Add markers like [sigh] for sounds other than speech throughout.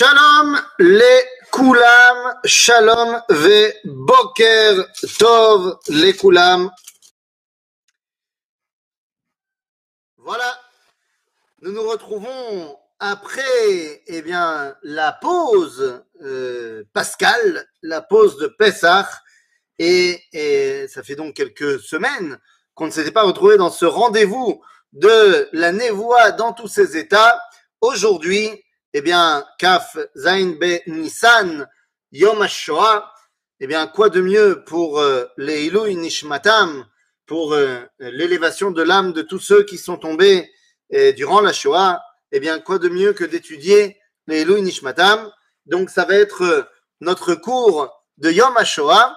Shalom les kulam, shalom ve boker tov les kulam. Voilà, nous nous retrouvons après eh bien, la pause euh, pascale, la pause de Pessah, et, et ça fait donc quelques semaines qu'on ne s'était pas retrouvé dans ce rendez-vous de la névoie dans tous ses états. Aujourd'hui, eh bien, Kaf Zain Be Nissan Yom HaShoah, eh bien, quoi de mieux pour euh, les Nishmatam, pour euh, l'élévation de l'âme de tous ceux qui sont tombés euh, durant la Shoah, eh bien, quoi de mieux que d'étudier les Ilui Nishmatam? Donc, ça va être euh, notre cours de Yom HaShoah.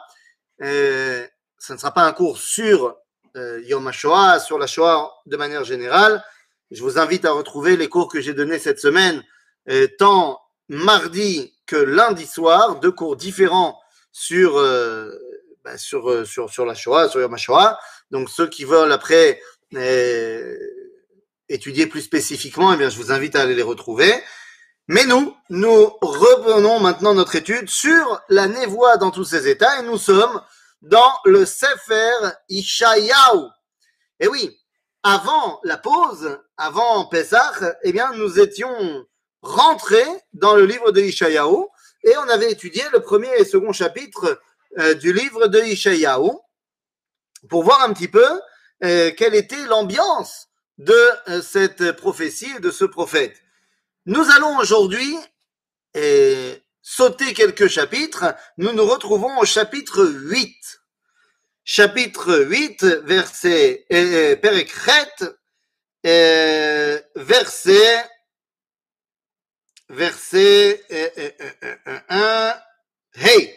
Ce ne sera pas un cours sur Yom HaShoah, sur la Shoah de manière générale. Je vous invite à retrouver les cours que j'ai donnés cette semaine tant mardi que lundi soir, deux cours différents sur, euh, bah, sur, euh, sur, sur la Shoah, sur Yom HaShoah. Donc ceux qui veulent après euh, étudier plus spécifiquement, eh bien, je vous invite à aller les retrouver. Mais nous, nous revenons maintenant notre étude sur la névoie dans tous ses états et nous sommes dans le Sefer Ishayahu. Et oui, avant la pause, avant Pesach, eh bien, nous étions rentrés dans le livre de Ishayahu et on avait étudié le premier et second chapitre euh, du livre de Ishayahu pour voir un petit peu euh, quelle était l'ambiance de euh, cette prophétie et de ce prophète. Nous allons aujourd'hui sauter quelques chapitres. Nous nous retrouvons au chapitre 8. Chapitre 8, verset Perekhet, euh, verset verset euh, euh, euh, euh, Hey.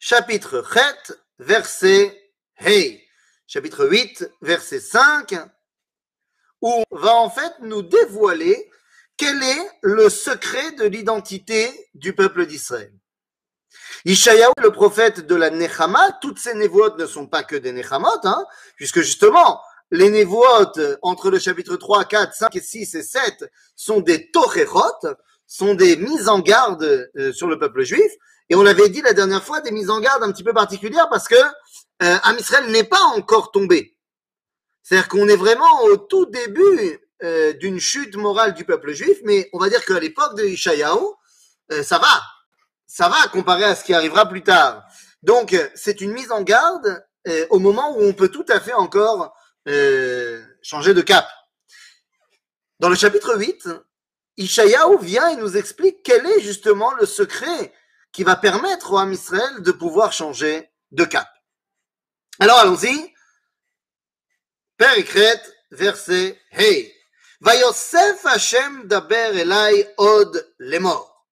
Chapitre Chet, verset Hey. Chapitre 8, verset 5, où on va en fait nous dévoiler quel est le secret de l'identité du peuple d'Israël. Ishayahu, le prophète de la Nechama, toutes ces névotes ne sont pas que des Nechamot, hein, puisque justement, les névotes entre le chapitre 3, 4, 5 et 6 et 7 sont des Tocherot, sont des mises en garde euh, sur le peuple juif. Et on l'avait dit la dernière fois, des mises en garde un petit peu particulières parce que euh, n'est pas encore tombé. C'est-à-dire qu'on est vraiment au tout début euh, d'une chute morale du peuple juif, mais on va dire qu'à l'époque de Ishayahu, euh, ça va. Ça va comparé à ce qui arrivera plus tard. Donc, c'est une mise en garde au moment où on peut tout à fait encore changer de cap. Dans le chapitre 8, Ishayahu vient et nous explique quel est justement le secret qui va permettre au Ham Israël de pouvoir changer de cap. Alors allons-y. Père Ekret, verset Hey. Vayosef Hashem daber elai od lemor.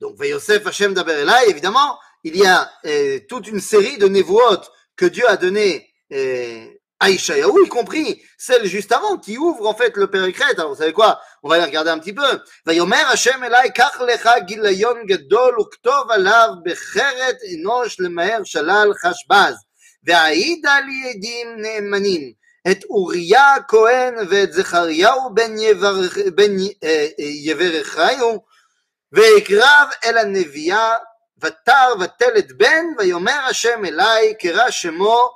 Donc Vayosef Hashem daber elai, évidemment, il y a euh, toute une série de névoot que Dieu a donné euh, à Ishayahu, y compris celle juste avant, qui ouvre en fait le Père Ekret. Alors vous savez quoi On va les regarder un petit peu. ויאמר השם אליי, קח לך גיליון גדול וכתוב עליו בחרת אנוש למהר שלל חשבז. והעידה לי עדים נאמנים, את אוריה הכהן ואת זכריהו בן, יבר, בן אה, אה, יברכיהו, ויקרב אל הנביאה, ותר ותלת בן, ויאמר השם אליי, קרא שמו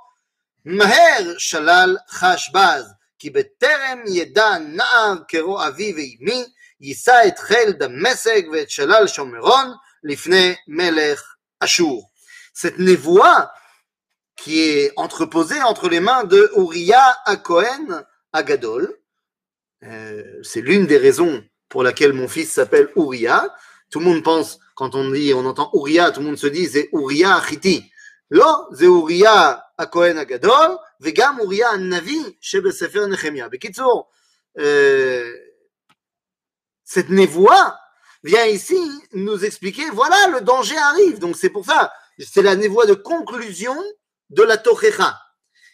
מהר שלל חשבז, כי בטרם ידע נער קרוא אבי ואמי, יישא את חיל דמשק ואת שלל שומרון לפני מלך אשור. Cette névoie qui est entreposée entre les mains de Uriah à Cohen à Gadol, euh, c'est l'une des raisons pour laquelle mon fils s'appelle Uriah. Tout le monde pense, quand on dit, on entend Uriah, tout le monde se dit c'est Uriah Achiti. לא, זה אוריה הכהן הגדול, וגם אוריה הנביא שבספר נחמיה. בקיצור, euh, cette névoie vient ici nous expliquer, voilà, le danger arrive. Donc c'est pour ça, c'est la névoie de conclusion de la Tochecha,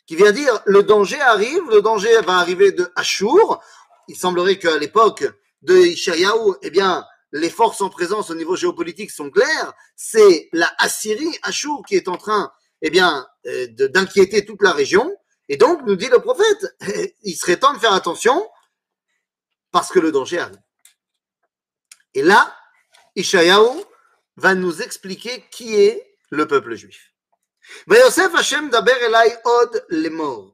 qui vient dire, le danger arrive, le danger va arriver de Ashur. Il semblerait qu'à l'époque de Ishayahu, eh bien, les forces en présence au niveau géopolitique sont claires, c'est la Assyrie, Achour, qui est en train eh euh, d'inquiéter toute la région. Et donc, nous dit le prophète, [laughs] il serait temps de faire attention parce que le danger arrive. Et là, Ishayahu va nous expliquer qui est le peuple juif. Vayosef Hashem daber elai od lemor.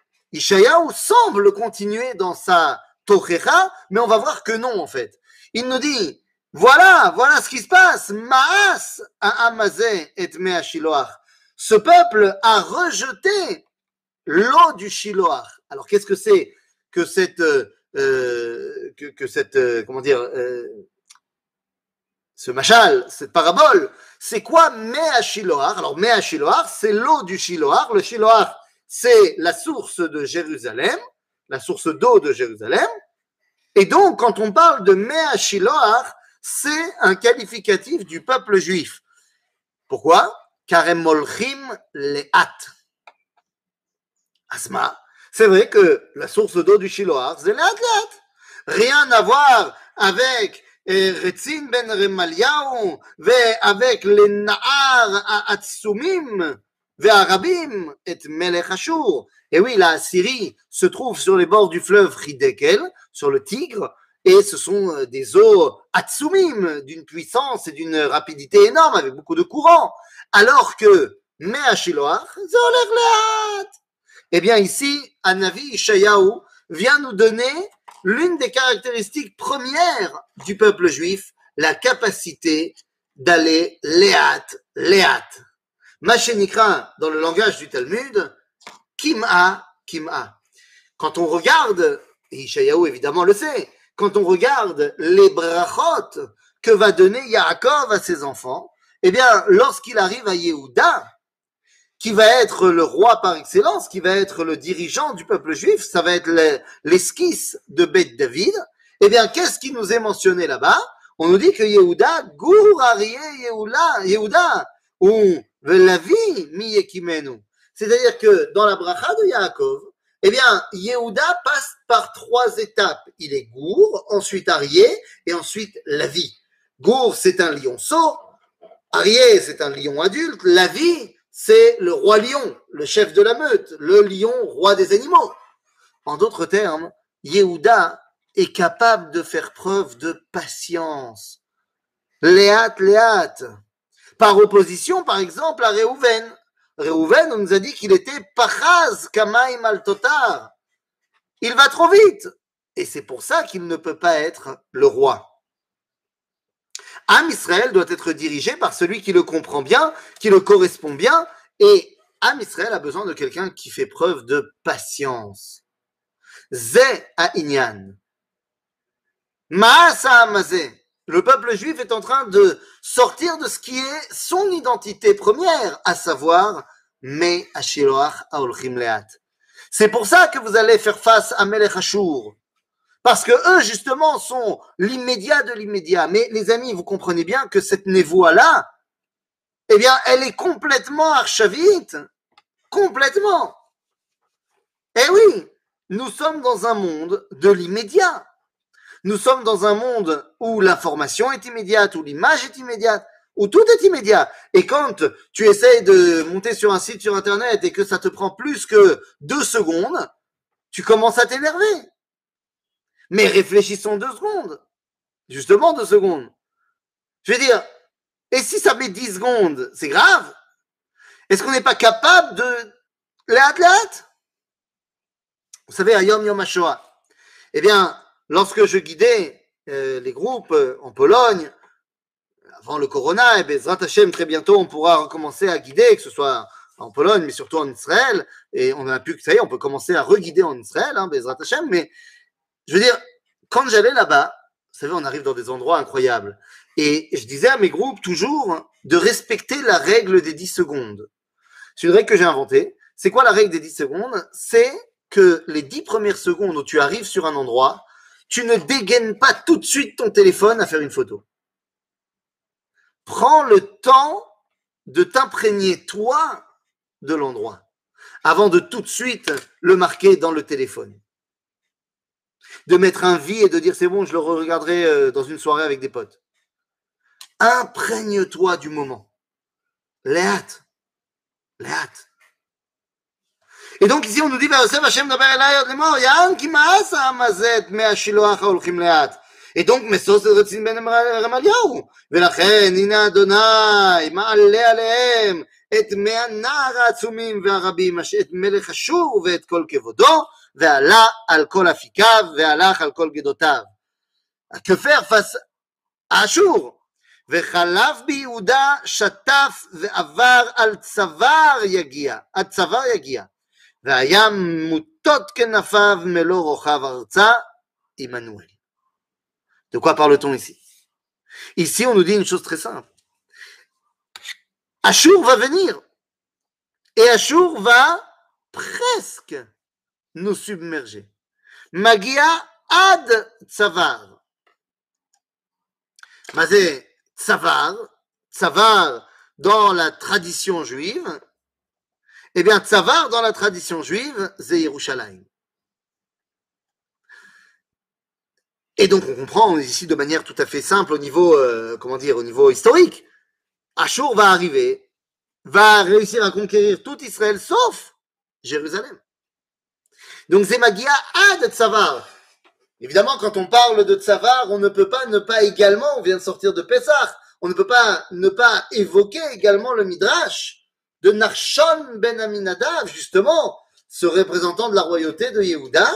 Ishayahu semble continuer dans sa tochecha, mais on va voir que non en fait. Il nous dit, voilà, voilà ce qui se passe. Maas a amazé et mea shiloach. Ce peuple a rejeté l'eau du Shiloach. Alors qu'est-ce que c'est que cette, euh, que, cette, euh, comment dire, euh, ce machal, cette parabole? C'est quoi Mea Shiloach? Alors Mea c'est l'eau du Shiloach. Le Shiloach, c'est la source de Jérusalem, la source d'eau de Jérusalem. Et donc, quand on parle de Mea c'est un qualificatif du peuple juif. Pourquoi? Car Emolchim Leat. Asma, c'est vrai que la source d'eau du Shiloach, c'est Leat. Rien à voir avec euh, Retzin ben Remaliaou, avec les Na'ar Atsumim, et oui, la Syrie se trouve sur les bords du fleuve Hidekel, sur le Tigre, et ce sont euh, des eaux Atsumim, d'une puissance et d'une rapidité énorme, avec beaucoup de courant. Alors que. Eh bien, ici, Anavi Ishayahu vient nous donner l'une des caractéristiques premières du peuple juif, la capacité d'aller léat, léat. Machénikra, dans le langage du Talmud, kim'a, kim'a. Quand on regarde, et Ishayahu évidemment le sait, quand on regarde les brachot que va donner Yaakov à ses enfants, eh bien, lorsqu'il arrive à Yehuda, qui va être le roi par excellence, qui va être le dirigeant du peuple juif, ça va être l'esquisse de Beth David, eh bien, qu'est-ce qui nous est mentionné là-bas? On nous dit que Yehuda, Gour Yehuda, Yehuda, ou. C'est-à-dire que dans la bracha de Yaakov, eh bien, Yehuda passe par trois étapes. Il est Gour, ensuite Arié, et ensuite la vie. Gour, c'est un lionceau. Arié, c'est un lion adulte. La vie, c'est le roi lion, le chef de la meute, le lion, roi des animaux. En d'autres termes, Yehuda est capable de faire preuve de patience. Léat, léat. Par opposition, par exemple, à Réhouven. Réhouven, on nous a dit qu'il était pachaz kamaim al totar. Il va trop vite. Et c'est pour ça qu'il ne peut pas être le roi. Am Israël doit être dirigé par celui qui le comprend bien, qui le correspond bien, et Am Israël a besoin de quelqu'un qui fait preuve de patience. Zé à Inyan. Maasa Le peuple juif est en train de sortir de ce qui est son identité première, à savoir Leat. C'est pour ça que vous allez faire face à Melech Ashur. Parce que eux, justement, sont l'immédiat de l'immédiat. Mais les amis, vous comprenez bien que cette névoie-là, eh bien, elle est complètement archavite. Complètement. Eh oui, nous sommes dans un monde de l'immédiat. Nous sommes dans un monde où l'information est immédiate, où l'image est immédiate, où tout est immédiat. Et quand tu essayes de monter sur un site sur Internet et que ça te prend plus que deux secondes, tu commences à t'énerver. Mais réfléchissons deux secondes. Justement deux secondes. Je veux dire, et si ça met dix secondes, c'est grave Est-ce qu'on n'est pas capable de... L'athlète Vous savez, à Yom Yom eh bien, lorsque je guidais euh, les groupes euh, en Pologne, avant le Corona, et eh bien, Hashem, très bientôt, on pourra recommencer à guider, que ce soit en Pologne, mais surtout en Israël, et on a pu, ça y est, on peut commencer à reguider en Israël, hein, Bezrat Hashem, mais je veux dire, quand j'allais là-bas, vous savez, on arrive dans des endroits incroyables. Et je disais à mes groupes toujours de respecter la règle des 10 secondes. C'est une règle que j'ai inventée. C'est quoi la règle des 10 secondes? C'est que les 10 premières secondes où tu arrives sur un endroit, tu ne dégaines pas tout de suite ton téléphone à faire une photo. prends le temps de t'imprégner, toi, de l'endroit, avant de tout de suite le marquer dans le téléphone. De mettre un vie et de dire c'est bon, je le regarderai euh, dans une soirée avec des potes. Imprègne-toi du moment. Léat. Léat. Et donc ici on nous dit, et donc, משוש רצין בן רמליהו. ולכן, הנה אדוני, מעלה עליהם את מי הנער העצומים והרבים, את מלך אשור ואת כל כבודו, ועלה על כל אפיקיו, והלך על כל גדותיו. הכפר פס אשור, וחלף ביהודה שטף ועבר על צוואר יגיע, עד צוואר יגיע. והיה מוטות כנפיו מלוא רוחב ארצה, עמנואל. De quoi parle-t-on ici Ici, on nous dit une chose très simple. Ashur va venir. Et Ashur va presque nous submerger. Magia ad tsavar. Mazé tsavar, tsavar dans la tradition juive, eh bien, tsavar dans la tradition juive, c'est. Et donc on comprend ici de manière tout à fait simple au niveau, euh, comment dire, au niveau historique. Ashur va arriver, va réussir à conquérir tout Israël sauf Jérusalem. Donc c'est Magia de Tsavar. Évidemment, quand on parle de Tsavar, on ne peut pas ne pas également, on vient de sortir de Pessah, on ne peut pas ne pas évoquer également le Midrash de Narshon ben Aminadav, justement, ce représentant de la royauté de Yehuda,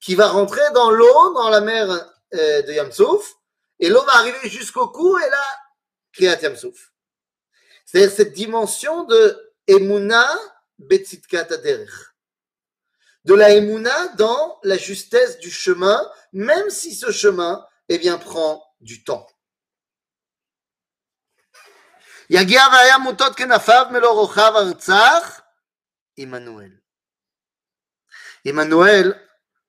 qui va rentrer dans l'eau, dans la mer euh, de Yamsouf, et l'eau va arriver jusqu'au cou, et là, Kriyat Yamsouf. C'est-à-dire cette dimension de Emuna Betzitkat. De la Emuna dans la justesse du chemin, même si ce chemin, eh bien, prend du temps. Artsach, Emmanuel. Emmanuel,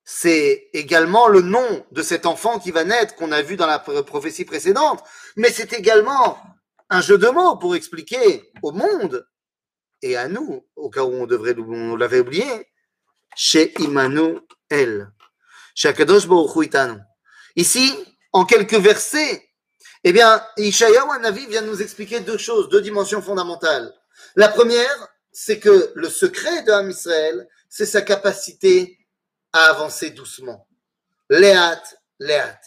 c'est également le nom de cet enfant qui va naître qu'on a vu dans la prophétie précédente, mais c'est également un jeu de mots pour expliquer au monde et à nous, au cas où on devrait on l'avait oublié, chez Akadosh Ici, en quelques versets, eh bien, Ishayahu Navi vient nous expliquer deux choses, deux dimensions fondamentales. La première, c'est que le secret de Ham Israël, c'est sa capacité à avancer doucement. Léat, léat.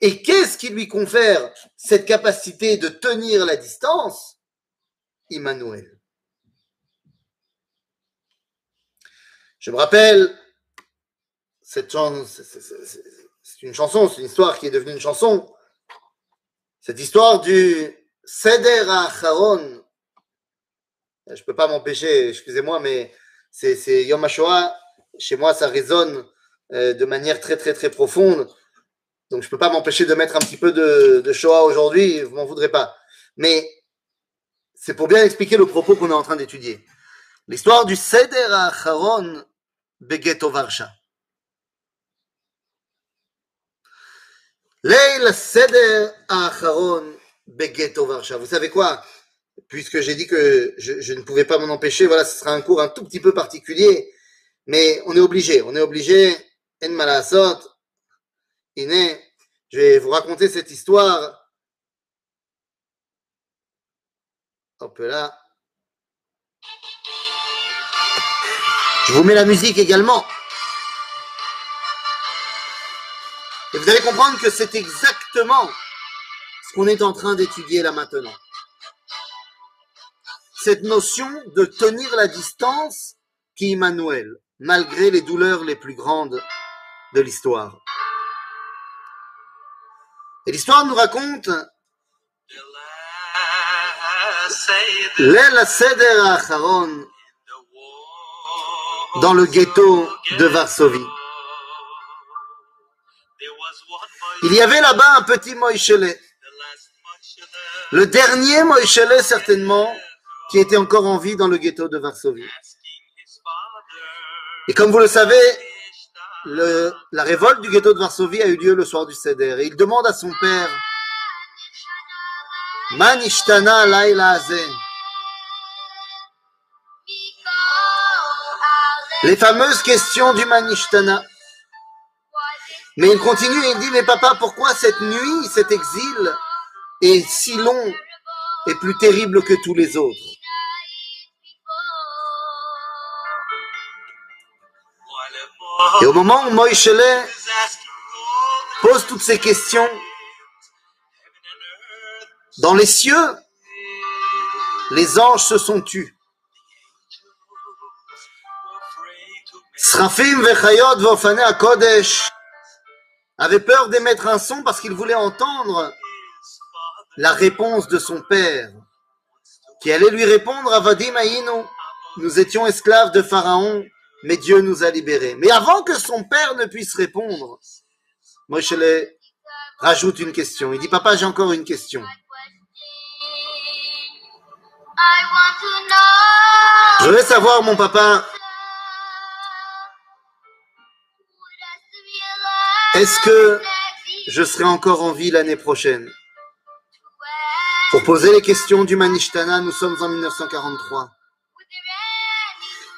Et qu'est-ce qui lui confère cette capacité de tenir la distance? Immanuel. Je me rappelle, cette chanson, c'est une chanson, c'est une histoire qui est devenue une chanson. Cette histoire du Seder Acharon. Je ne peux pas m'empêcher, excusez-moi, mais c'est Yom HaShoah chez moi, ça résonne euh, de manière très, très, très profonde. Donc, je ne peux pas m'empêcher de mettre un petit peu de, de Shoah aujourd'hui, vous m'en voudrez pas. Mais c'est pour bien expliquer le propos qu'on est en train d'étudier. L'histoire du Seder Acharon Begeto Varsha. Leil Seder Acharon Begeto Varsha. Vous savez quoi? Puisque j'ai dit que je, ne pouvais pas m'en empêcher, voilà, ce sera un cours un tout petit peu particulier mais on est obligé, on est obligé. En malasot. Iné, je vais vous raconter cette histoire. Hop là. Je vous mets la musique également. Et vous allez comprendre que c'est exactement ce qu'on est en train d'étudier là maintenant. Cette notion de tenir la distance qui Emmanuel malgré les douleurs les plus grandes de l'histoire. Et l'histoire nous raconte dans le ghetto de Varsovie. Il y avait là-bas un petit Moïchelet, le dernier Moïchelet certainement, qui était encore en vie dans le ghetto de Varsovie. Et comme vous le savez, la révolte du ghetto de Varsovie a eu lieu le soir du Seder. Et il demande à son père, Manishtana laila. Les fameuses questions du Manishtana. Mais il continue et il dit, mais papa, pourquoi cette nuit, cet exil est si long et plus terrible que tous les autres? Et au moment où Moïsele pose toutes ces questions, dans les cieux, les anges se sont tus. Srafim vechayot avait peur d'émettre un son parce qu'il voulait entendre la réponse de son père, qui allait lui répondre à Vadim Aïno, nous étions esclaves de Pharaon, mais Dieu nous a libérés. Mais avant que son père ne puisse répondre, Moshe rajoute une question. Il dit, papa, j'ai encore une question. Je veux savoir, mon papa, est-ce que je serai encore en vie l'année prochaine Pour poser les questions du Manishtana, nous sommes en 1943.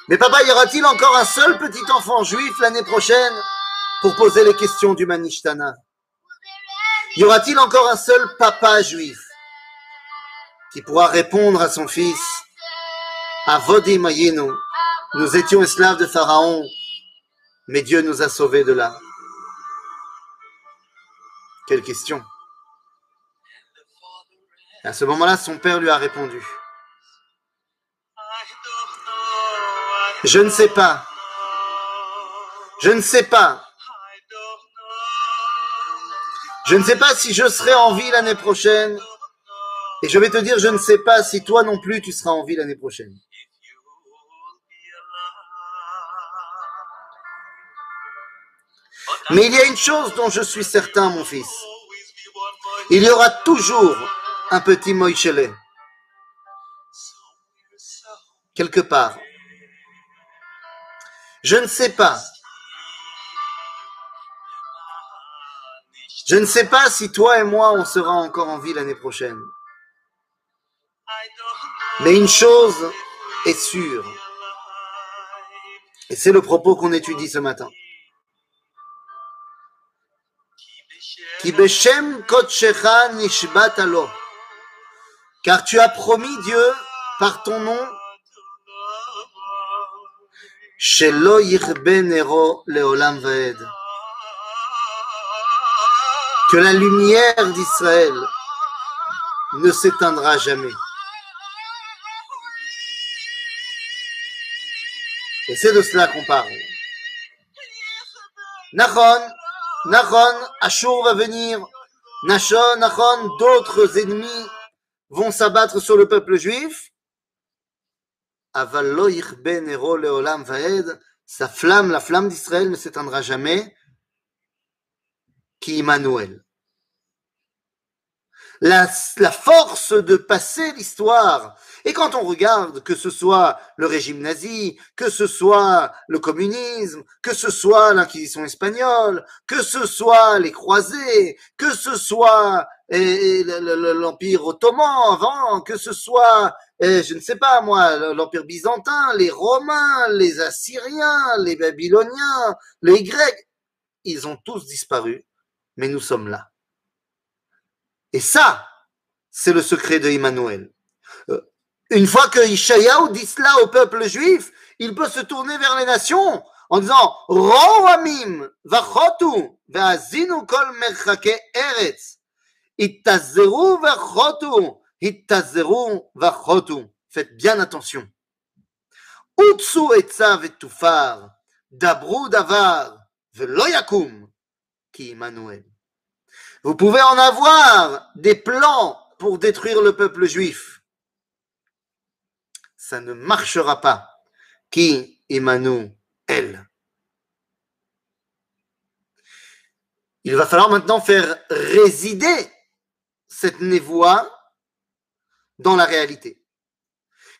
Mais papa, y aura-t-il encore un seul petit enfant juif l'année prochaine pour poser les questions du Manishtana? Y aura-t-il encore un seul papa juif qui pourra répondre à son fils Avodi Mayinu, nous étions esclaves de Pharaon, mais Dieu nous a sauvés de là. Quelle question À ce moment-là, son père lui a répondu. Je ne sais pas. Je ne sais pas. Je ne sais pas si je serai en vie l'année prochaine. Et je vais te dire, je ne sais pas si toi non plus tu seras en vie l'année prochaine. Mais il y a une chose dont je suis certain, mon fils. Il y aura toujours un petit Moïchelet. Quelque part. Je ne sais pas. Je ne sais pas si toi et moi, on sera encore en vie l'année prochaine. Mais une chose est sûre. Et c'est le propos qu'on étudie ce matin. Car tu as promis Dieu par ton nom que la lumière d'Israël ne s'éteindra jamais. Et c'est de cela qu'on parle. Nachon, Ashur va venir. Nachon, Nachon, d'autres ennemis vont s'abattre sur le peuple juif sa flamme, la flamme d'Israël ne s'éteindra jamais, qui Emmanuel. La, la, force de passer l'histoire. Et quand on regarde que ce soit le régime nazi, que ce soit le communisme, que ce soit l'inquisition espagnole, que ce soit les croisés, que ce soit et, l'Empire ottoman avant, que ce soit, je ne sais pas moi, l'Empire byzantin, les Romains, les Assyriens, les Babyloniens, les Grecs, ils ont tous disparu, mais nous sommes là. Et ça, c'est le secret de Emmanuel. Euh, une fois que Ishayahu dit cela au peuple juif, il peut se tourner vers les nations en disant Roamim vachotu ve'azinu kol merchake eretz Faites bien attention. Utsu etzav etufar, dabru davar, veloyakum, qui Emmanuel. Vous pouvez en avoir des plans pour détruire le peuple juif. Ça ne marchera pas. Qui Emmanuel. Il va falloir maintenant faire résider cette névoie dans la réalité.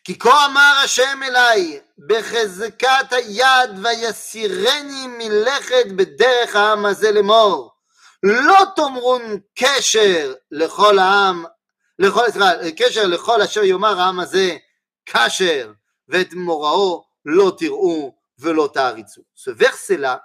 כי כה אמר השם אליי, בחזקת היד ויסירני מלכת בדרך העם הזה לאמור, לא תאמרון קשר לכל העם לכל, סליחה, קשר לכל אשר יאמר העם הזה, כאשר ואת מוראו לא תראו ולא תעריצו. Ce verset-là,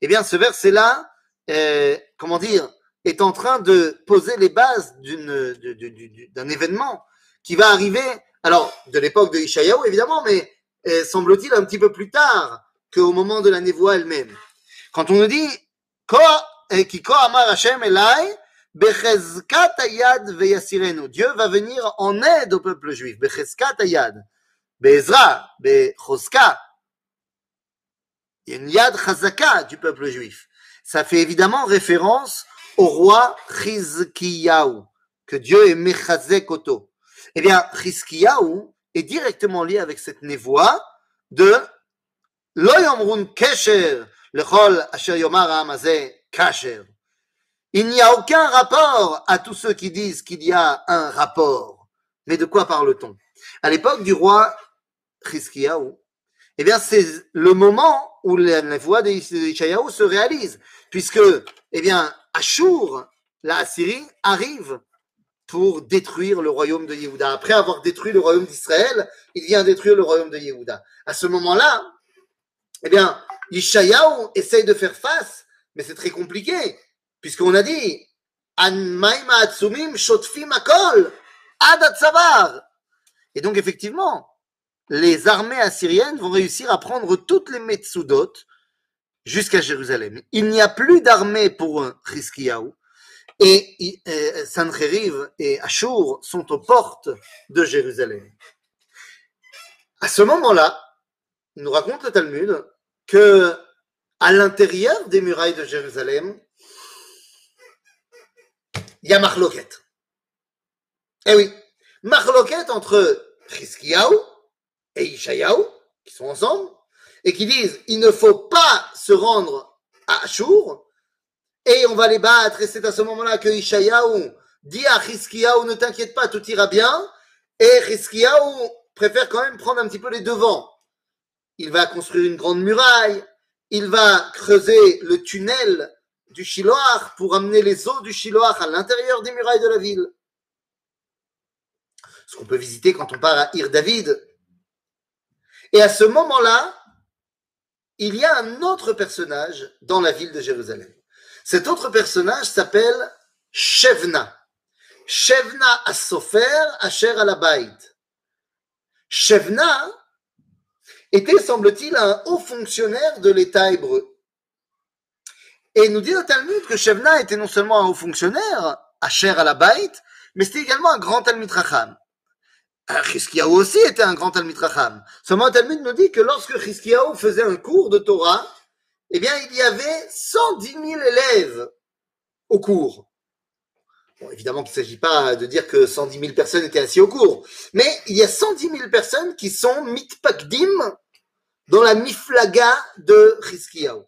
eh bien, ce verset-là, euh, comment dire, est en train de poser les bases d'une, de- de- du- d'un événement qui va arriver, alors, de l'époque de Ishayahu, évidemment, mais euh, semble-t-il un petit peu plus tard qu'au moment de la névoie elle-même. Quand on nous dit, Ko, ko amar Hashem elai, bechezkat ayad veyasirenu. Dieu va venir en aide au peuple juif. Bechezkat ayad. Bezra, bechoska. Il y a une yad chazaka du peuple juif. Ça fait évidemment référence au roi Chizkiyahu, que Dieu est mechazek oto. Eh bien, Chizkiyahu est directement lié avec cette névoie de Lo yomrun kesher lechol asher yomar ha'am hazeh kasher. Il n'y a aucun rapport à tous ceux qui disent qu'il y a un rapport. Mais de quoi parle-t-on? À l'époque du roi Chizkiyahu, eh bien, c'est le moment où la la voix d'Ishayahu se réalise, puisque, eh bien, Ashur, la Assyrie, arrive pour détruire le royaume de Yehuda. Après avoir détruit le royaume d'Israël, il vient détruire le royaume de Yehuda. À ce moment-là, eh bien, Ishayahu essaye de faire face, mais c'est très compliqué, puisqu'on a dit. Et donc, effectivement, les armées assyriennes vont réussir à prendre toutes les Metsudot jusqu'à Jérusalem. Il n'y a plus d'armée pour Chizkiyahu. Et euh, Sancheriv et Ashur sont aux portes de Jérusalem. À ce moment-là, nous raconte le Talmud que à l'intérieur des murailles de Jérusalem, il y a Marloquette. Eh oui, Marloquette entre Chizkiyahu et Ishayahu, qui sont ensemble, et qui disent il ne faut pas se rendre à Ashur, et on va les battre, et c'est à ce moment-là que Ishayahu dit à Chizkiyahu ne t'inquiète pas, tout ira bien, et Chizkiyahu préfère quand même prendre un petit peu les devants. Il va construire une grande muraille, il va creuser le tunnel du Shiloach pour amener les eaux du Shiloach à l'intérieur des murailles de la ville. Ce qu'on peut visiter quand on part à Ir David, et à ce moment-là, il y a un autre personnage dans la ville de Jérusalem. Cet autre personnage s'appelle Shevna. Shevna Assofer Asher Alabait. Shevna était, semble-t-il, un haut fonctionnaire de l'État hébreu. Et nous dit le Talmud que Shevna était non seulement un haut fonctionnaire, Asher Alabait, mais c'était également un grand Talmud Racham. Chizkiyahu aussi était un grand Talmud Racham. Seulement, Talmud nous dit que lorsque Chizkiyahu faisait un cours de Torah, eh bien, il y avait 110 000 élèves au cours. Évidemment qu'il ne s'agit pas de dire que 110 000 personnes étaient assis au cours, mais il y a 110 000 personnes qui sont mitpakdim dans la miflaga de Chizkiyahu.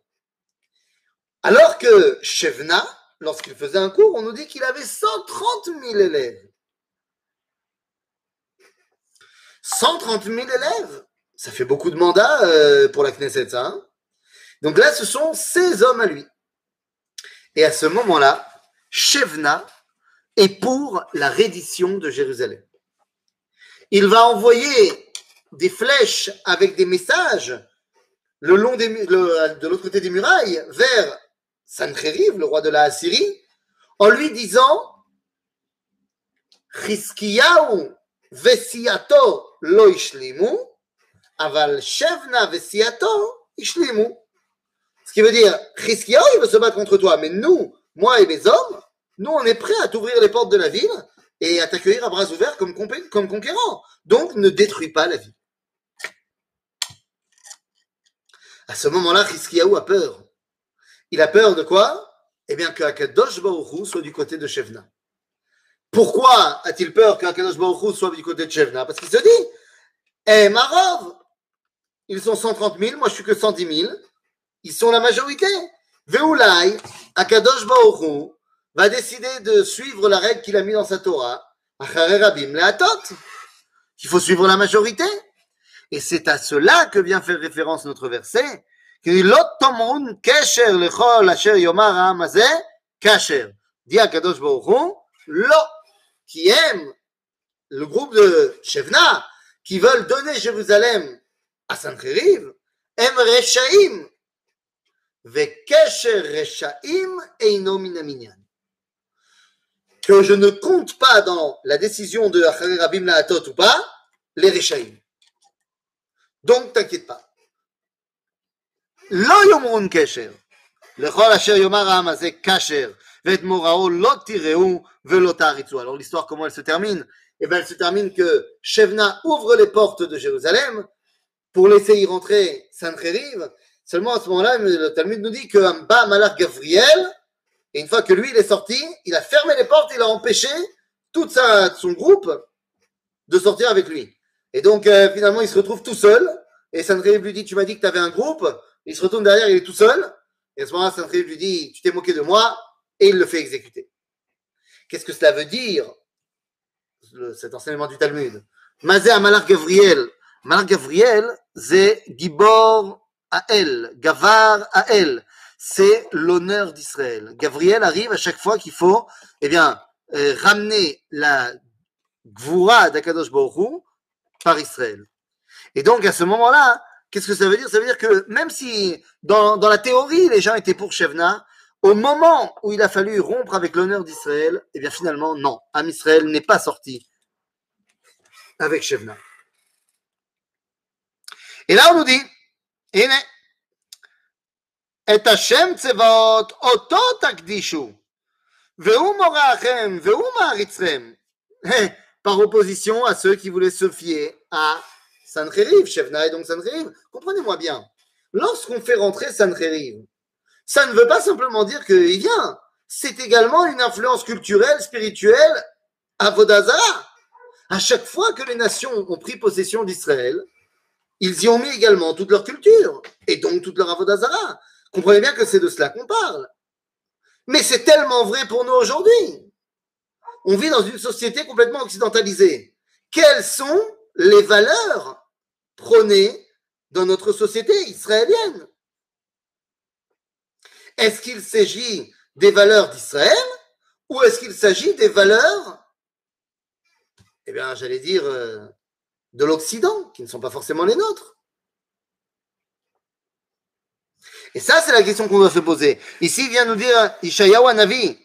Alors que Shevna, lorsqu'il faisait un cours, on nous dit qu'il avait 130 000 élèves. 130 000 élèves. Ça fait beaucoup de mandats euh, pour la Knesset. Hein Donc là, ce sont ces hommes à lui. Et à ce moment-là, Shevna est pour la reddition de Jérusalem. Il va envoyer des flèches avec des messages de l'autre côté des murailles vers Sancheriv, le roi de la Assyrie, en lui disant vesiato lo ishlimu, aval ishlimu. Ce qui veut dire, Chizkiyahu, il veut se battre contre toi, mais nous, moi et mes hommes, nous, on est prêts à t'ouvrir les portes de la ville et à t'accueillir à bras ouverts comme, conquérant. Donc, ne détruis pas la ville. À ce moment-là, Chizkiyahu a peur. Il a peur de quoi? Eh bien, que Akadosh soit du côté de Shevna. Pourquoi a-t-il peur qu'Akadosh Baruch soit du côté de Shevna? Parce qu'il se dit, eh, Marov, ils sont 130 000, moi je suis que 110 000, ils sont la majorité. Veoulai, Akadosh Baruch va décider de suivre la règle qu'il a mis dans sa Torah, qu'il faut suivre la majorité. Et c'est à cela que vient faire référence notre verset. Dit Akadosh Baruch Hu, Lo, qui aime le groupe de Shevna, qui veulent donner Jérusalem à Sancheriv, em Reshaim. Vekesher Eino Minaminyan Que je ne compte pas dans la décision de Achari Rabim Laatot ou pas, les Reshaim. Donc, t'inquiète pas. לא יאמרון קשר, לכל אשר יאמר העם הזה כשר, ואת מוראו לא תראו ולא תעריצו. Alors l'histoire, comment elle se termine Eh bien, elle se termine que Shevna ouvre les portes de Jérusalem pour laisser y rentrer Sancheriv. Seulement à ce moment-là, le Talmud nous dit que Bas Malach Gabriel, et une fois que lui il est sorti, il a fermé les portes, il a empêché tout sa, son groupe de sortir avec lui. Et donc euh, finalement, il se retrouve tout seul. Et Sancheriv lui dit Tu m'as dit que tu avais un groupe. Il se retourne derrière, il est tout seul. Et à ce moment-là, Sancheriv lui dit Tu t'es moqué de moi. Et il le fait exécuter. Qu'est-ce que cela veut dire cet enseignement du Talmud? Mazé à Malach Gavriel. Malach Gavriel, c'est Gibor à elle, Gavar à elle c'est l'honneur d'Israël. Gabriel arrive à chaque fois qu'il faut eh bien, euh, ramener la Gvoura d'Akadosh Borou par Israël. Et donc, à ce moment-là, qu'est-ce que ça veut dire? Ça veut dire que même si, dans, la théorie, les gens étaient pour Shevna, au moment où il a fallu rompre avec l'honneur d'Israël, eh bien, finalement, non. Am Israël n'est pas sorti avec Shevna. Et là, on nous dit, eh ben, את השם צבאות אותו תקדישו, והוא מוראכם, והוא מעריצכם. [laughs] Par opposition à ceux qui voulaient se fier à Sancheriv, Shevna et donc Sancheriv. Comprenez-moi bien. Lorsqu'on fait rentrer Sancheriv, ça ne veut pas simplement dire qu'il vient. C'est également une influence culturelle, spirituelle à Vodazara. À chaque fois que les nations ont pris possession d'Israël, ils y ont mis également toute leur culture et donc toute leur Avodazara. Comprenez bien que c'est de cela qu'on parle. Mais c'est tellement vrai pour nous aujourd'hui. On vit dans une société complètement occidentalisée. Quelles sont les valeurs prônées dans notre société israélienne? Est-ce qu'il s'agit des valeurs d'Israël ou est-ce qu'il s'agit des valeurs, eh bien, j'allais dire, euh, de l'Occident, qui ne sont pas forcément les nôtres? Et ça, c'est la question qu'on doit se poser. Ici, il vient nous dire Ishayahu Hanavi,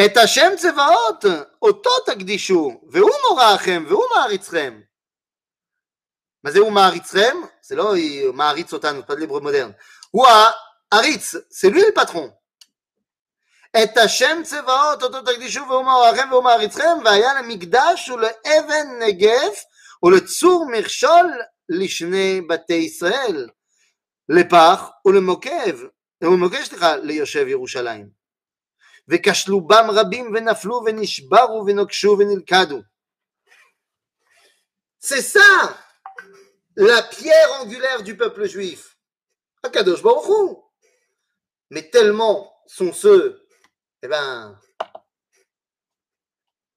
Et Hashem Tsevaot, אותו תקדישו, והוא מוראכם, והוא מעריצכם. מה זה הוא מעריצכם? זה לא מעריץ אותנו, pas de l'hébreu moderne. הוא העריץ, c'est lui le patron. את השם צבאות אותו תקדישו והוא מוראכם והוא מעריצכם והיה למקדש ולאבן נגף ולצור מכשול לשני בתי ישראל לפח ולמוקב ולמוקש סליחה ליושב ירושלים וכשלו בם רבים ונפלו ונשברו ונוקשו ונלכדו C'est ça la pierre angulaire du peuple juif. Akadosh Baruch Hu. Mais tellement sont ceux, eh ben,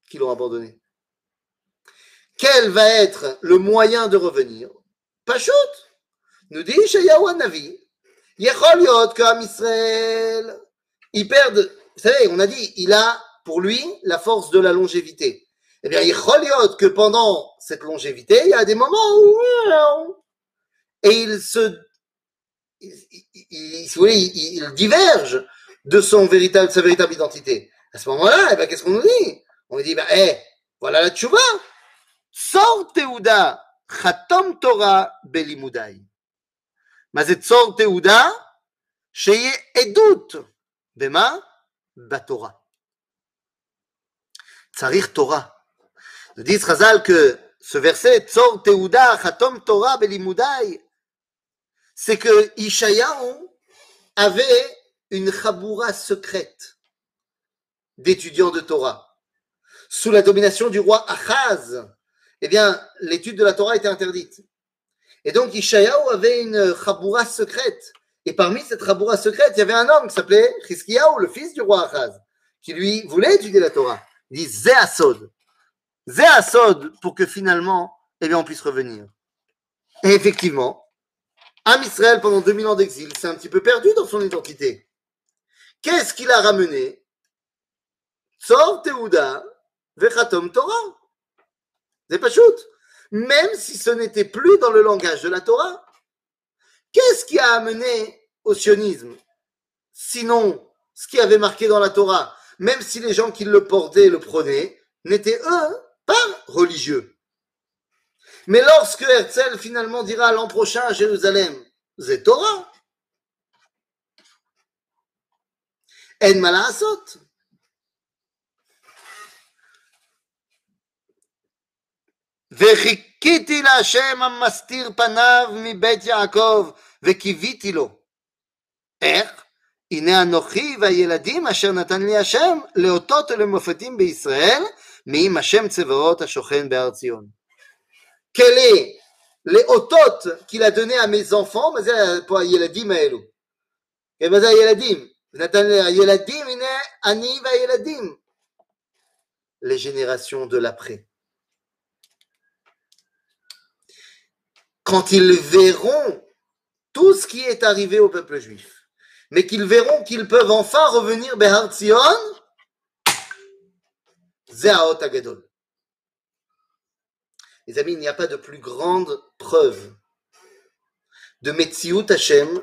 qui l'ont abandonné. Quel va être le moyen de revenir Pachout, nous dit Shayahu Navi, Yechol Yot comme Israël, ils perdent, vous savez, on a dit, il a pour lui la force de la longévité. Eh bien, Yechol Yot que pendant cette longévité, il y a des moments où, et il se, il, il, il, si vous voulez, il, il diverge de son véritable, sa véritable identité. À ce moment-là, eh ben, qu'est-ce qu'on nous dit? On nous dit, ben, eh, voilà la tchouva. Sor Teuda, Chatom Torah Belimudai. מה זה צור תעודה? שיהיה עדות. במה? בתורה. צריך תורה. disent Chazal que ce verset, Tzor Teuda, Chatom Torah Belimudai, c'est que Ishayahu avait une chaboura secrète d'étudiants de Torah. Sous la domination du roi Achaz, eh bien, l'étude de la Torah était interdite. Et donc, Ishayahu avait une chaboura secrète. Et parmi cette chaboura secrète, il y avait un homme qui s'appelait Chizkiyahu, le fils du roi Achaz, qui lui voulait étudier la Torah. Il dit Zéasod. Zéasod, pour que finalement, eh bien, on puisse revenir. Et effectivement, Am Israël, pendant 2000 ans d'exil, s'est un petit peu perdu dans son identité. Qu'est-ce qu'il a ramené? Tzor Teuda Vechatom Torah. C'est pas. Même si ce n'était plus dans le langage de la Torah. Qu'est-ce qui a amené au sionisme? Sinon, ce qui avait marqué dans la Torah, même si les gens qui le portaient le prenaient, n'étaient eux pas religieux. Mais lorsque Herzl finalement dira l'an prochain à Jérusalem, c'est Torah. En malasot. וחיכיתי להשם המסתיר פניו מבית יעקב, וקיוויתי לו. איך? הנה אנוכי והילדים אשר נתן לי השם לאותות ולמופתים בישראל, מעם השם צבאות השוכן בהר ציון. Quel est les otot qu'il a donné à mes enfants, mais c'est pour הילדים האלו. מה זה הילדים? נתן לי הילדים, הנה אני והילדים. Les générations de l'après. Quand ils verront tout ce qui est arrivé au peuple juif, mais qu'ils verront qu'ils peuvent enfin revenir Behar Tzion, Zehaot Agadol. Les amis, il n'y a pas de plus grande preuve de Metziut Hashem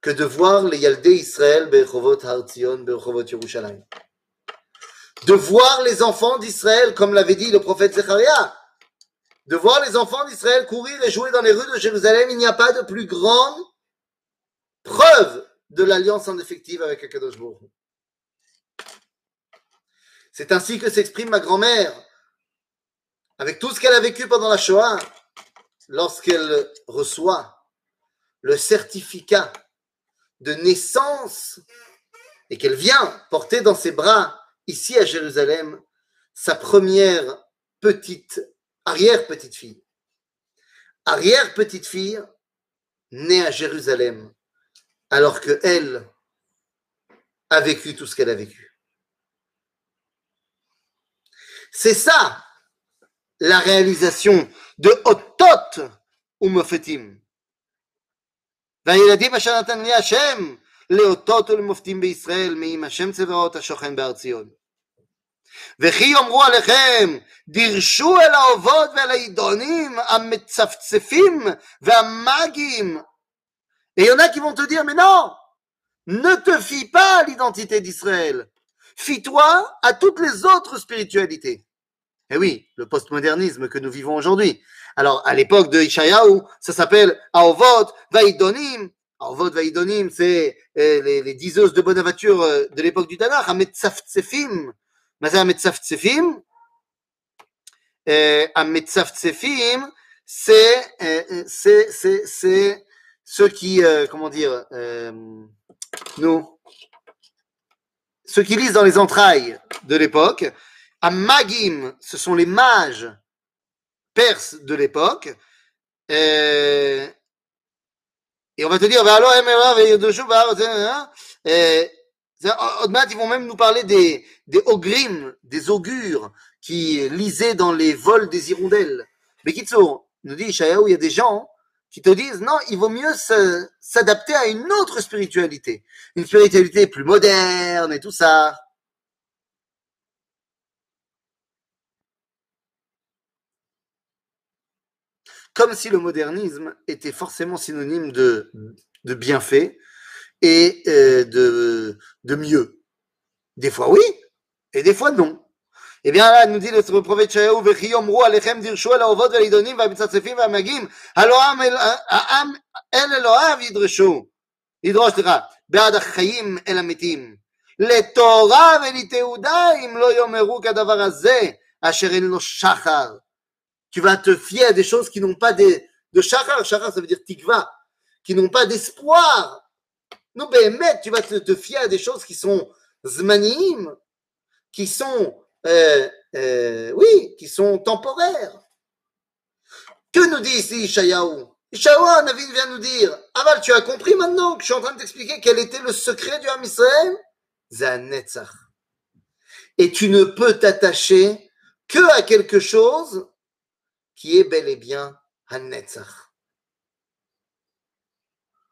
que de voir les Yaldé Israël Berchovot Har Tzion, Berchovot Yerushalayim. De voir les enfants d'Israël, comme l'avait dit le prophète Zechariah, de voir les enfants d'Israël courir et jouer dans les rues de Jérusalem, il n'y a pas de plus grande preuve de l'alliance en effective avec Akadosh Baruch. C'est ainsi que s'exprime ma grand-mère, avec tout ce qu'elle a vécu pendant la Shoah, lorsqu'elle reçoit le certificat de naissance et qu'elle vient porter dans ses bras, ici à Jérusalem, sa première petite, arrière-petite-fille. Arrière-petite-fille née à Jérusalem, alors que elle a vécu tout ce qu'elle a vécu. C'est ça la réalisation de Otot ou Mofetim. והילדים אשר נתן לי השם לאותות ולמופתים בישראל מעם השם צבאות השוכן בהר ציון. וכי יאמרו עליכם דירשו אל האובות ואל העידונים המצפצפים והמאגים. Et il y en a qui vont te dire mais non, ne te fie pas à l'identité d'Israël. Fie-toi à toutes les autres spiritualités. Eh oui, le postmodernisme que nous vivons aujourd'hui. Alors, à l'époque de Ishayahu, ça s'appelle Aovot, Vaidonim. Aovot, Vaidonim, c'est euh, les, les, diseuses de Bonaventure euh, de l'époque du Tanakh. Ametzaftsefim. Mais c'est Ametzaftsefim. Euh, Ametzaftsefim, c'est, euh, ceux qui, euh, comment dire, euh, ceux qui lisent dans les entrailles de l'époque. Amagim, ce sont les mages perses de l'époque. Et, et on va te dire, ils vont même nous parler des, ogrim, des augures qui lisaient dans les vols des hirondelles. Mais Kitso, nous dit il y a des gens qui te disent non, il vaut mieux s'adapter à une autre spiritualité, une spiritualité plus moderne et tout ça. Comme si le modernisme était forcément synonyme de bienfait et euh, de, de mieux. Des fois oui, et des fois non. Eh bien là, nous dit le prophète Shayahu, וכי יאמרו עליכם דירשו אל האובות והעידונים והמצצפים והמגיעים, הלא העם אל אלוהיו ידרשו, ידרוש לך, בעד החיים אל המתים. לתורה ולתעודה אם לא יאמרו כדבר הזה, אשר אין לו שחר. Tu vas te fier à des choses qui n'ont pas de, de shachar. Shachar, ça veut dire tikva, qui n'ont pas d'espoir. Non, ben, mec, tu vas te, fier à des choses qui sont zmanim, qui sont euh, euh, oui, qui sont temporaires. Que nous dit ici Ishayahu? Ishayahu, Navi vient nous dire Aval, tu as compris maintenant que je suis en train de t'expliquer quel était le secret du Ham Israël? Zanetzach. Et tu ne peux t'attacher que à quelque chose qui est bel et bien Hanetzach.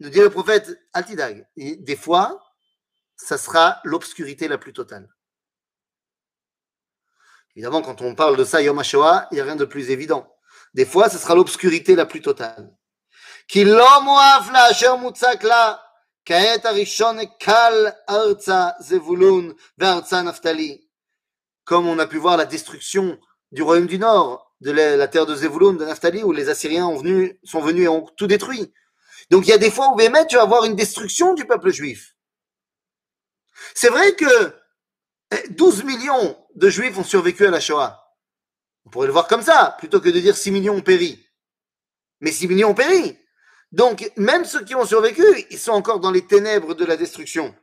Nous dit le prophète, Altidag, des fois, ça sera l'obscurité la plus totale. Évidemment, quand on parle de ça, Yom HaShoah, il n'y a rien de plus évident. Des fois, ce sera l'obscurité la plus totale. כי לא מואף לה אשר מוצק לה, כעת הראשון קל ארצה זבולון וארצה נפתלי. Comme on a pu voir la destruction du royaume du Nord, de la, la terre de Zevulun, de Naphtali, où les Assyriens ont venu, sont venus et ont tout détruit. Donc il y a des fois où Bémet, tu vas avoir une destruction du peuple juif. C'est vrai que 12 millions de juifs ont survécu à la Shoah. On pourrait le voir comme ça, plutôt que de dire 6 millions ont péri. Mais 6 millions ont péri. Donc, même ceux qui ont survécu, ils sont encore dans les ténèbres de la destruction.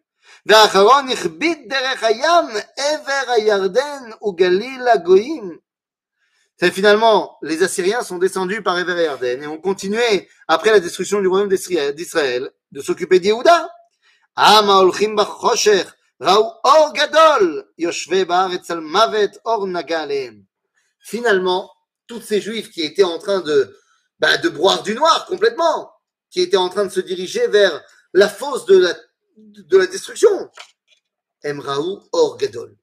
והאחרון הכביד דרך הים, עבר הירדן וגליל הגויים. C'est finalement, les Assyriens sont descendus par Ever et ont continué, après la destruction du royaume d'Israël, de s'occuper d'Yehuda. Finalement, tous ces Juifs qui étaient en train bah, de, boire du noir complètement, qui étaient en train de se diriger vers la fosse de la, de la destruction. Or Gadol.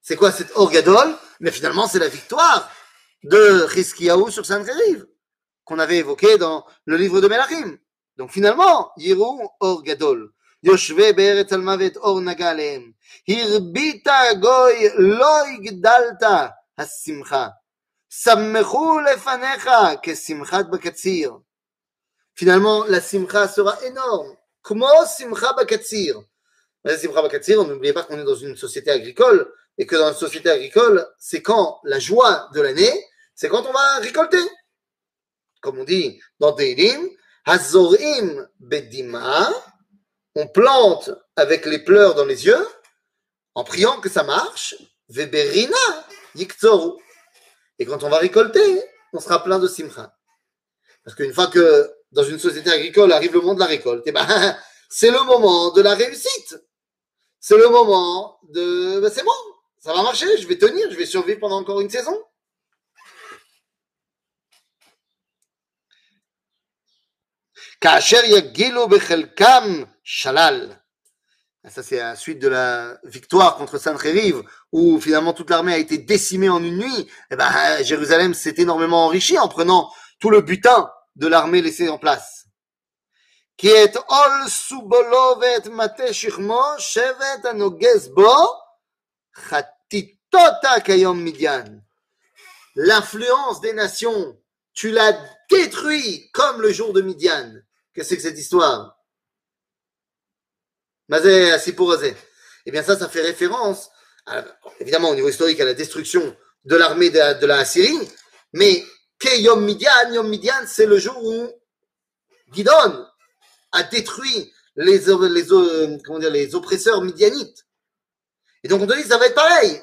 C'est quoi cet Orgadol? Mais finalement, c'est la victoire de Chizkiyahu sur Sancheriv, qu'on avait évoqué dans le livre de Melachim. Donc finalement, Yirou Or Gadol. יושבי בארץ על מוות אור נגע עליהם. הרבית הגוי לא הגדלת השמחה. שמחו לפניך כשמחת בקציר. Finalement, la simcha sera énorme. Comment simcha bakatsir La simcha bakatsir, n'oubliez pas qu'on est dans une société agricole et que dans une société agricole, c'est quand la joie de l'année, c'est quand on va récolter. Comme on dit dans Teilim, Hazorim bedima, on plante avec les pleurs dans les yeux, en priant que ça marche, Veberina yiktzoru. Et quand on va récolter, on sera plein de simcha. Parce qu'une fois que dans une société agricole arrive le moment de la récolte, et ben, [laughs] c'est le moment de la réussite. C'est le moment de, ben, c'est bon, ça va marcher, je vais tenir, je vais survivre pendant encore une saison. Shalal. Ah, ça, c'est la suite de la victoire contre Sancheriv, où finalement toute l'armée a été décimée en une nuit. Eh ben, Jérusalem s'est énormément enrichie en prenant tout le butin de l'armée laissée en place. Ol L'influence des nations, tu l'as détruit comme le jour de Midian. Qu'est-ce que c'est que cette histoire? Eh bien ça, ça fait référence, évidemment au niveau historique, à la destruction de l'armée de, de la Syrie, mais que Midian, Yom Midian, c'est le jour où Gidon a détruit les, les, comment dire, les oppresseurs midianites. Et donc on te dit, ça va être pareil.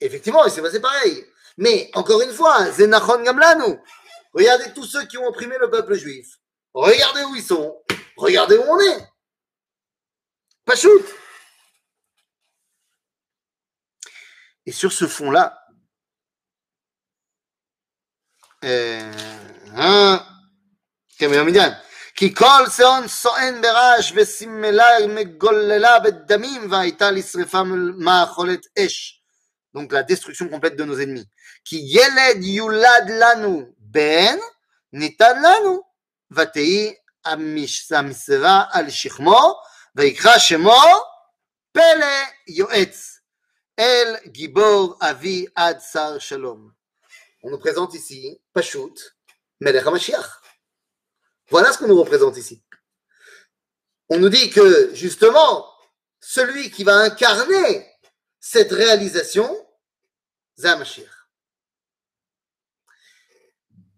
Effectivement, il s'est passé pareil. Mais encore une fois, Zenachon Gamlanu. Regardez tous ceux qui ont opprimé le peuple juif. Regardez où ils sont. Regardez où on est. Pas shoot. Et sur ce fond-là, כי כל שאון סואן ברעש וסימלה מגוללה בדמים והייתה לשרפה מאכולת אש. Donc la destruction complète de nos ennemis. כי ילד יולד לנו בן ניתן לנו ותהי המשרה על שכמו ויקרא שמו פלא יועץ אל גיבור אבי עד שר שלום. on nous présente ici Pashut, Melech HaMashiach. Voilà ce qu'on nous représente ici. On nous dit que justement, celui qui va incarner cette réalisation, HaMashiach.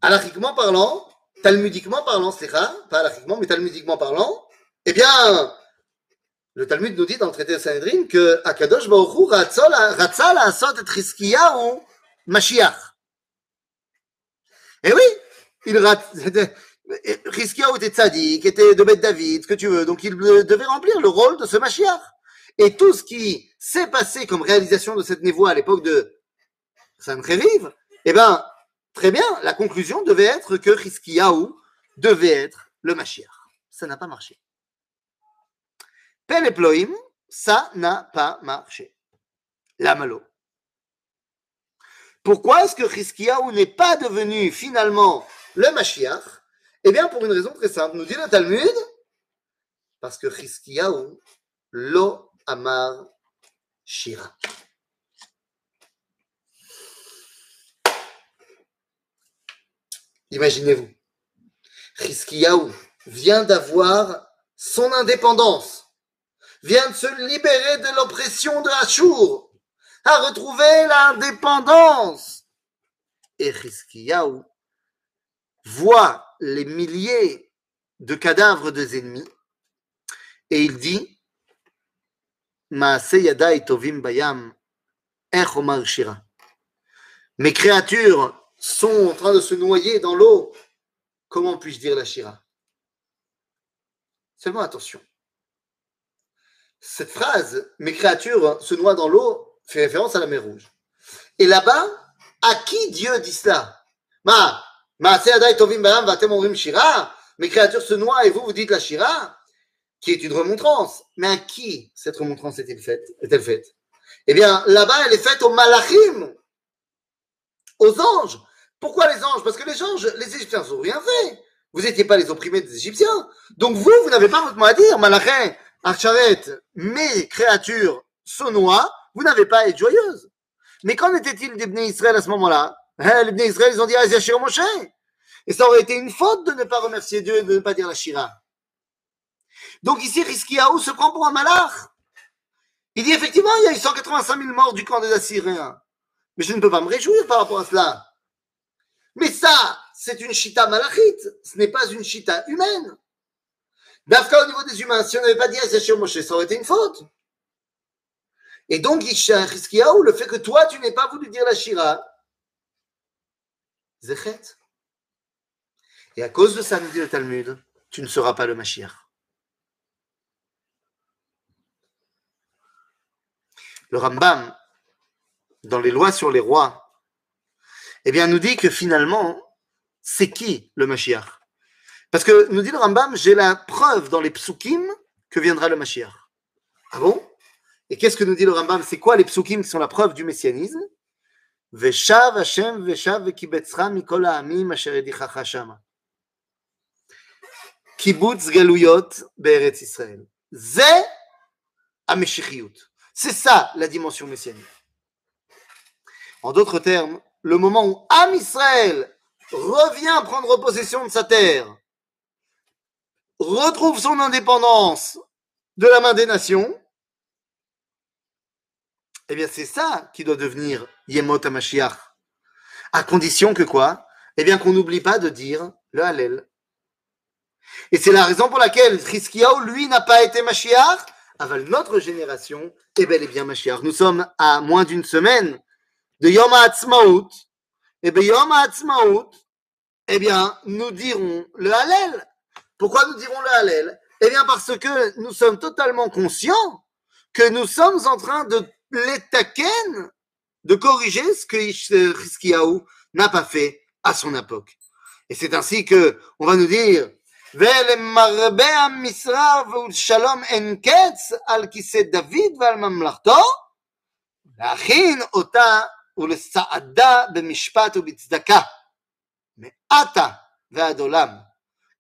Alachiquement parlant, talmudiquement parlant, c'est pas alachiquement, mais talmudiquement parlant, eh bien, le Talmud nous dit dans le traité de Sanhedrin que Akadosh Baruch Hu ratza la'asot et Chizkiyahu Mashiach. Et oui, il, [laughs] Rizkiyahu était tzaddik, était de David, ce que tu veux, donc il devait remplir le rôle de ce Mashiach. Et tout ce qui s'est passé comme réalisation de cette névoie à l'époque de Sancheriv, eh ben, très bien, la conclusion devait être que Rizkiyahu devait être le Mashiach. Ça n'a pas marché. Pel Ploim, ça n'a pas marché. La malo. Pourquoi est-ce que Rizkiyahu n'est pas devenu finalement le Mashiach Eh bien, pour une raison très simple. Nous dit le Talmud, parce que Rizkiyahu, lo amar shira. Imaginez-vous, Rizkiyahu vient d'avoir son indépendance, vient de se libérer de l'oppression de Ashur, a retrouvé l'indépendance. Et Rizkiyahu voit les milliers de cadavres des ennemis et il dit bayam. Mes créatures sont en train de se noyer dans l'eau. Comment puis-je dire la shira? Seulement attention. Cette phrase, mes créatures se noient dans l'eau, fait référence à la mer Rouge. Et là-bas, à qui Dieu dit cela? Ma. Mes créatures se noient et vous, vous dites la shira, qui est une remontrance. Mais à qui cette remontrance est-elle faite, est-elle faite? Eh bien, là-bas, elle est faite aux malachim, aux anges. Pourquoi les anges? Parce que les anges, les Égyptiens n'ont rien fait. Vous n'étiez pas les opprimés des Égyptiens. Donc vous, vous n'avez pas votre mot à dire. Malachim, Archaret, mes créatures sonois, vous n'avez pas à être joyeuse. Mais qu'en était-il des Israël à ce moment-là? Les Bnei ont dit Aziachir Moshe. Et ça aurait été une faute de ne pas remercier Dieu et de ne pas dire la Shira. Donc ici, Rizkiyahu se prend pour un malach. Il dit effectivement, il y a eu 185 000 morts du camp des Assyriens. Mais je ne peux pas me réjouir par rapport à cela. Mais ça, c'est une chita malachite. Ce n'est pas une chita humaine. D'Afka au niveau des humains, si on n'avait pas dit Aziachir Moshe, ça aurait été une faute. Et donc, ou le fait que toi, tu n'aies pas voulu dire la Shira, Zechet. Et à cause de ça, nous dit le Talmud, tu ne seras pas le Mashiach. Le Rambam, dans les lois sur les rois, eh bien, nous dit que finalement, c'est qui le Mashiach? Parce que nous dit le Rambam, j'ai la preuve dans les psukim que viendra le Mashiach. Ah bon? Et qu'est-ce que nous dit le Rambam? C'est quoi les psukim qui sont la preuve du messianisme? Veshav Hashem veshav vekibetzra mikol ha'amim asher edichacha shama. Kibbutz galuyot be'eretz Israël. Ze ameshichiyut. C'est ça la dimension messianique. En d'autres termes, le moment où Am Israël revient prendre possession de sa terre, retrouve son indépendance de la main des nations, eh bien, c'est ça qui doit devenir Yemot HaMashiach. À condition que quoi? Eh bien, qu'on n'oublie pas de dire le Hallel. Et c'est la raison pour laquelle Triskiao, lui, n'a pas été Mashiach, avant notre génération est bel et bien Mashiach. Nous sommes à moins d'une semaine de Yom HaAtzmaut. Et bien, Yom HaAtzmaut, eh bien, nous dirons le Hallel. Pourquoi nous dirons le Hallel? Eh bien, parce que nous sommes totalement conscients que nous sommes en train de l'étaken de corriger ce que Hiskiaou n'a pas fait à son époque. Et c'est ainsi que on va nous dire ולמרבה המשרה ולשלום אין קץ על כיסא דוד ועל ממלכתו, להכין אותה ולסעדה במשפט ובצדקה, מעתה ועד עולם,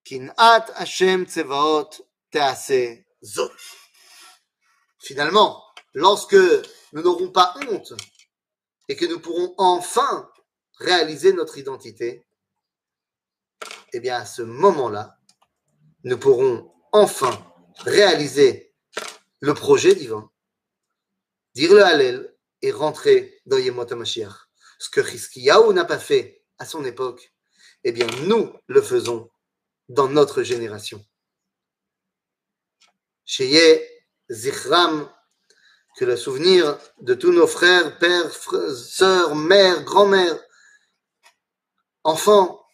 קנאת השם צבאות תעשה זאת. Finalement, lorsque nous n'aurons pas honte et que nous pourrons enfin réaliser notre identité, eh bien à ce moment-là, nous pourrons enfin réaliser le projet divin, dire le Hallel et rentrer dans Yemot HaMashiach. Ce que Chizkiyahu n'a pas fait à son époque, eh bien nous le faisons dans notre génération. Sheye Zichram que le souvenir de tous nos frères, pères, sœurs, mères, grand-mères, enfants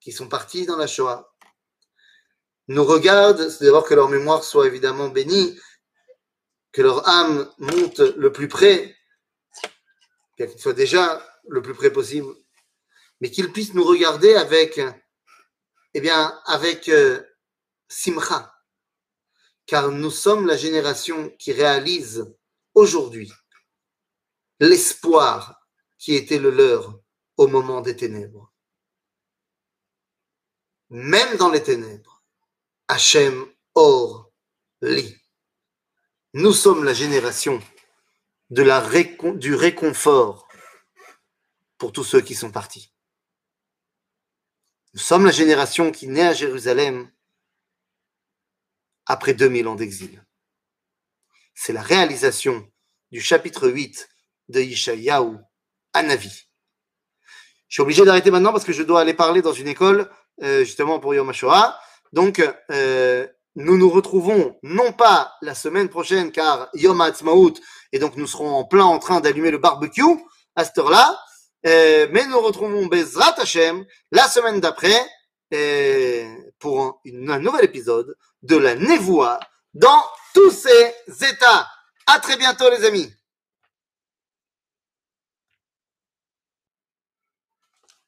qui sont partis dans la Shoah, nous regardent, c'est d'abord que leur mémoire soit évidemment bénie, que leur âme monte le plus près, qu'elle soit déjà le plus près possible, mais qu'ils puissent nous regarder avec, eh bien, avec euh, simcha, car nous sommes la génération qui réalise aujourd'hui l'espoir qui était le leur au moment des ténèbres. Même dans les ténèbres, Hachem Or Li. Nous sommes la génération du réconfort pour tous ceux qui sont partis. Nous sommes la génération qui naît à Jérusalem après 2000 ans d'exil. C'est la réalisation du chapitre 8 de Yishayahu à Navi. Je suis obligé d'arrêter maintenant parce que je dois aller parler dans une école euh, justement pour Yom HaShoah. Donc, euh, nous nous retrouvons non pas la semaine prochaine car Yom HaAtzmaut et donc nous serons en plein en train d'allumer le barbecue à cette heure-là, euh, mais nous retrouvons Bezrat Hashem la semaine d'après pour un, un, nouvel épisode de la Névoie dans tous ses états. À très bientôt les amis.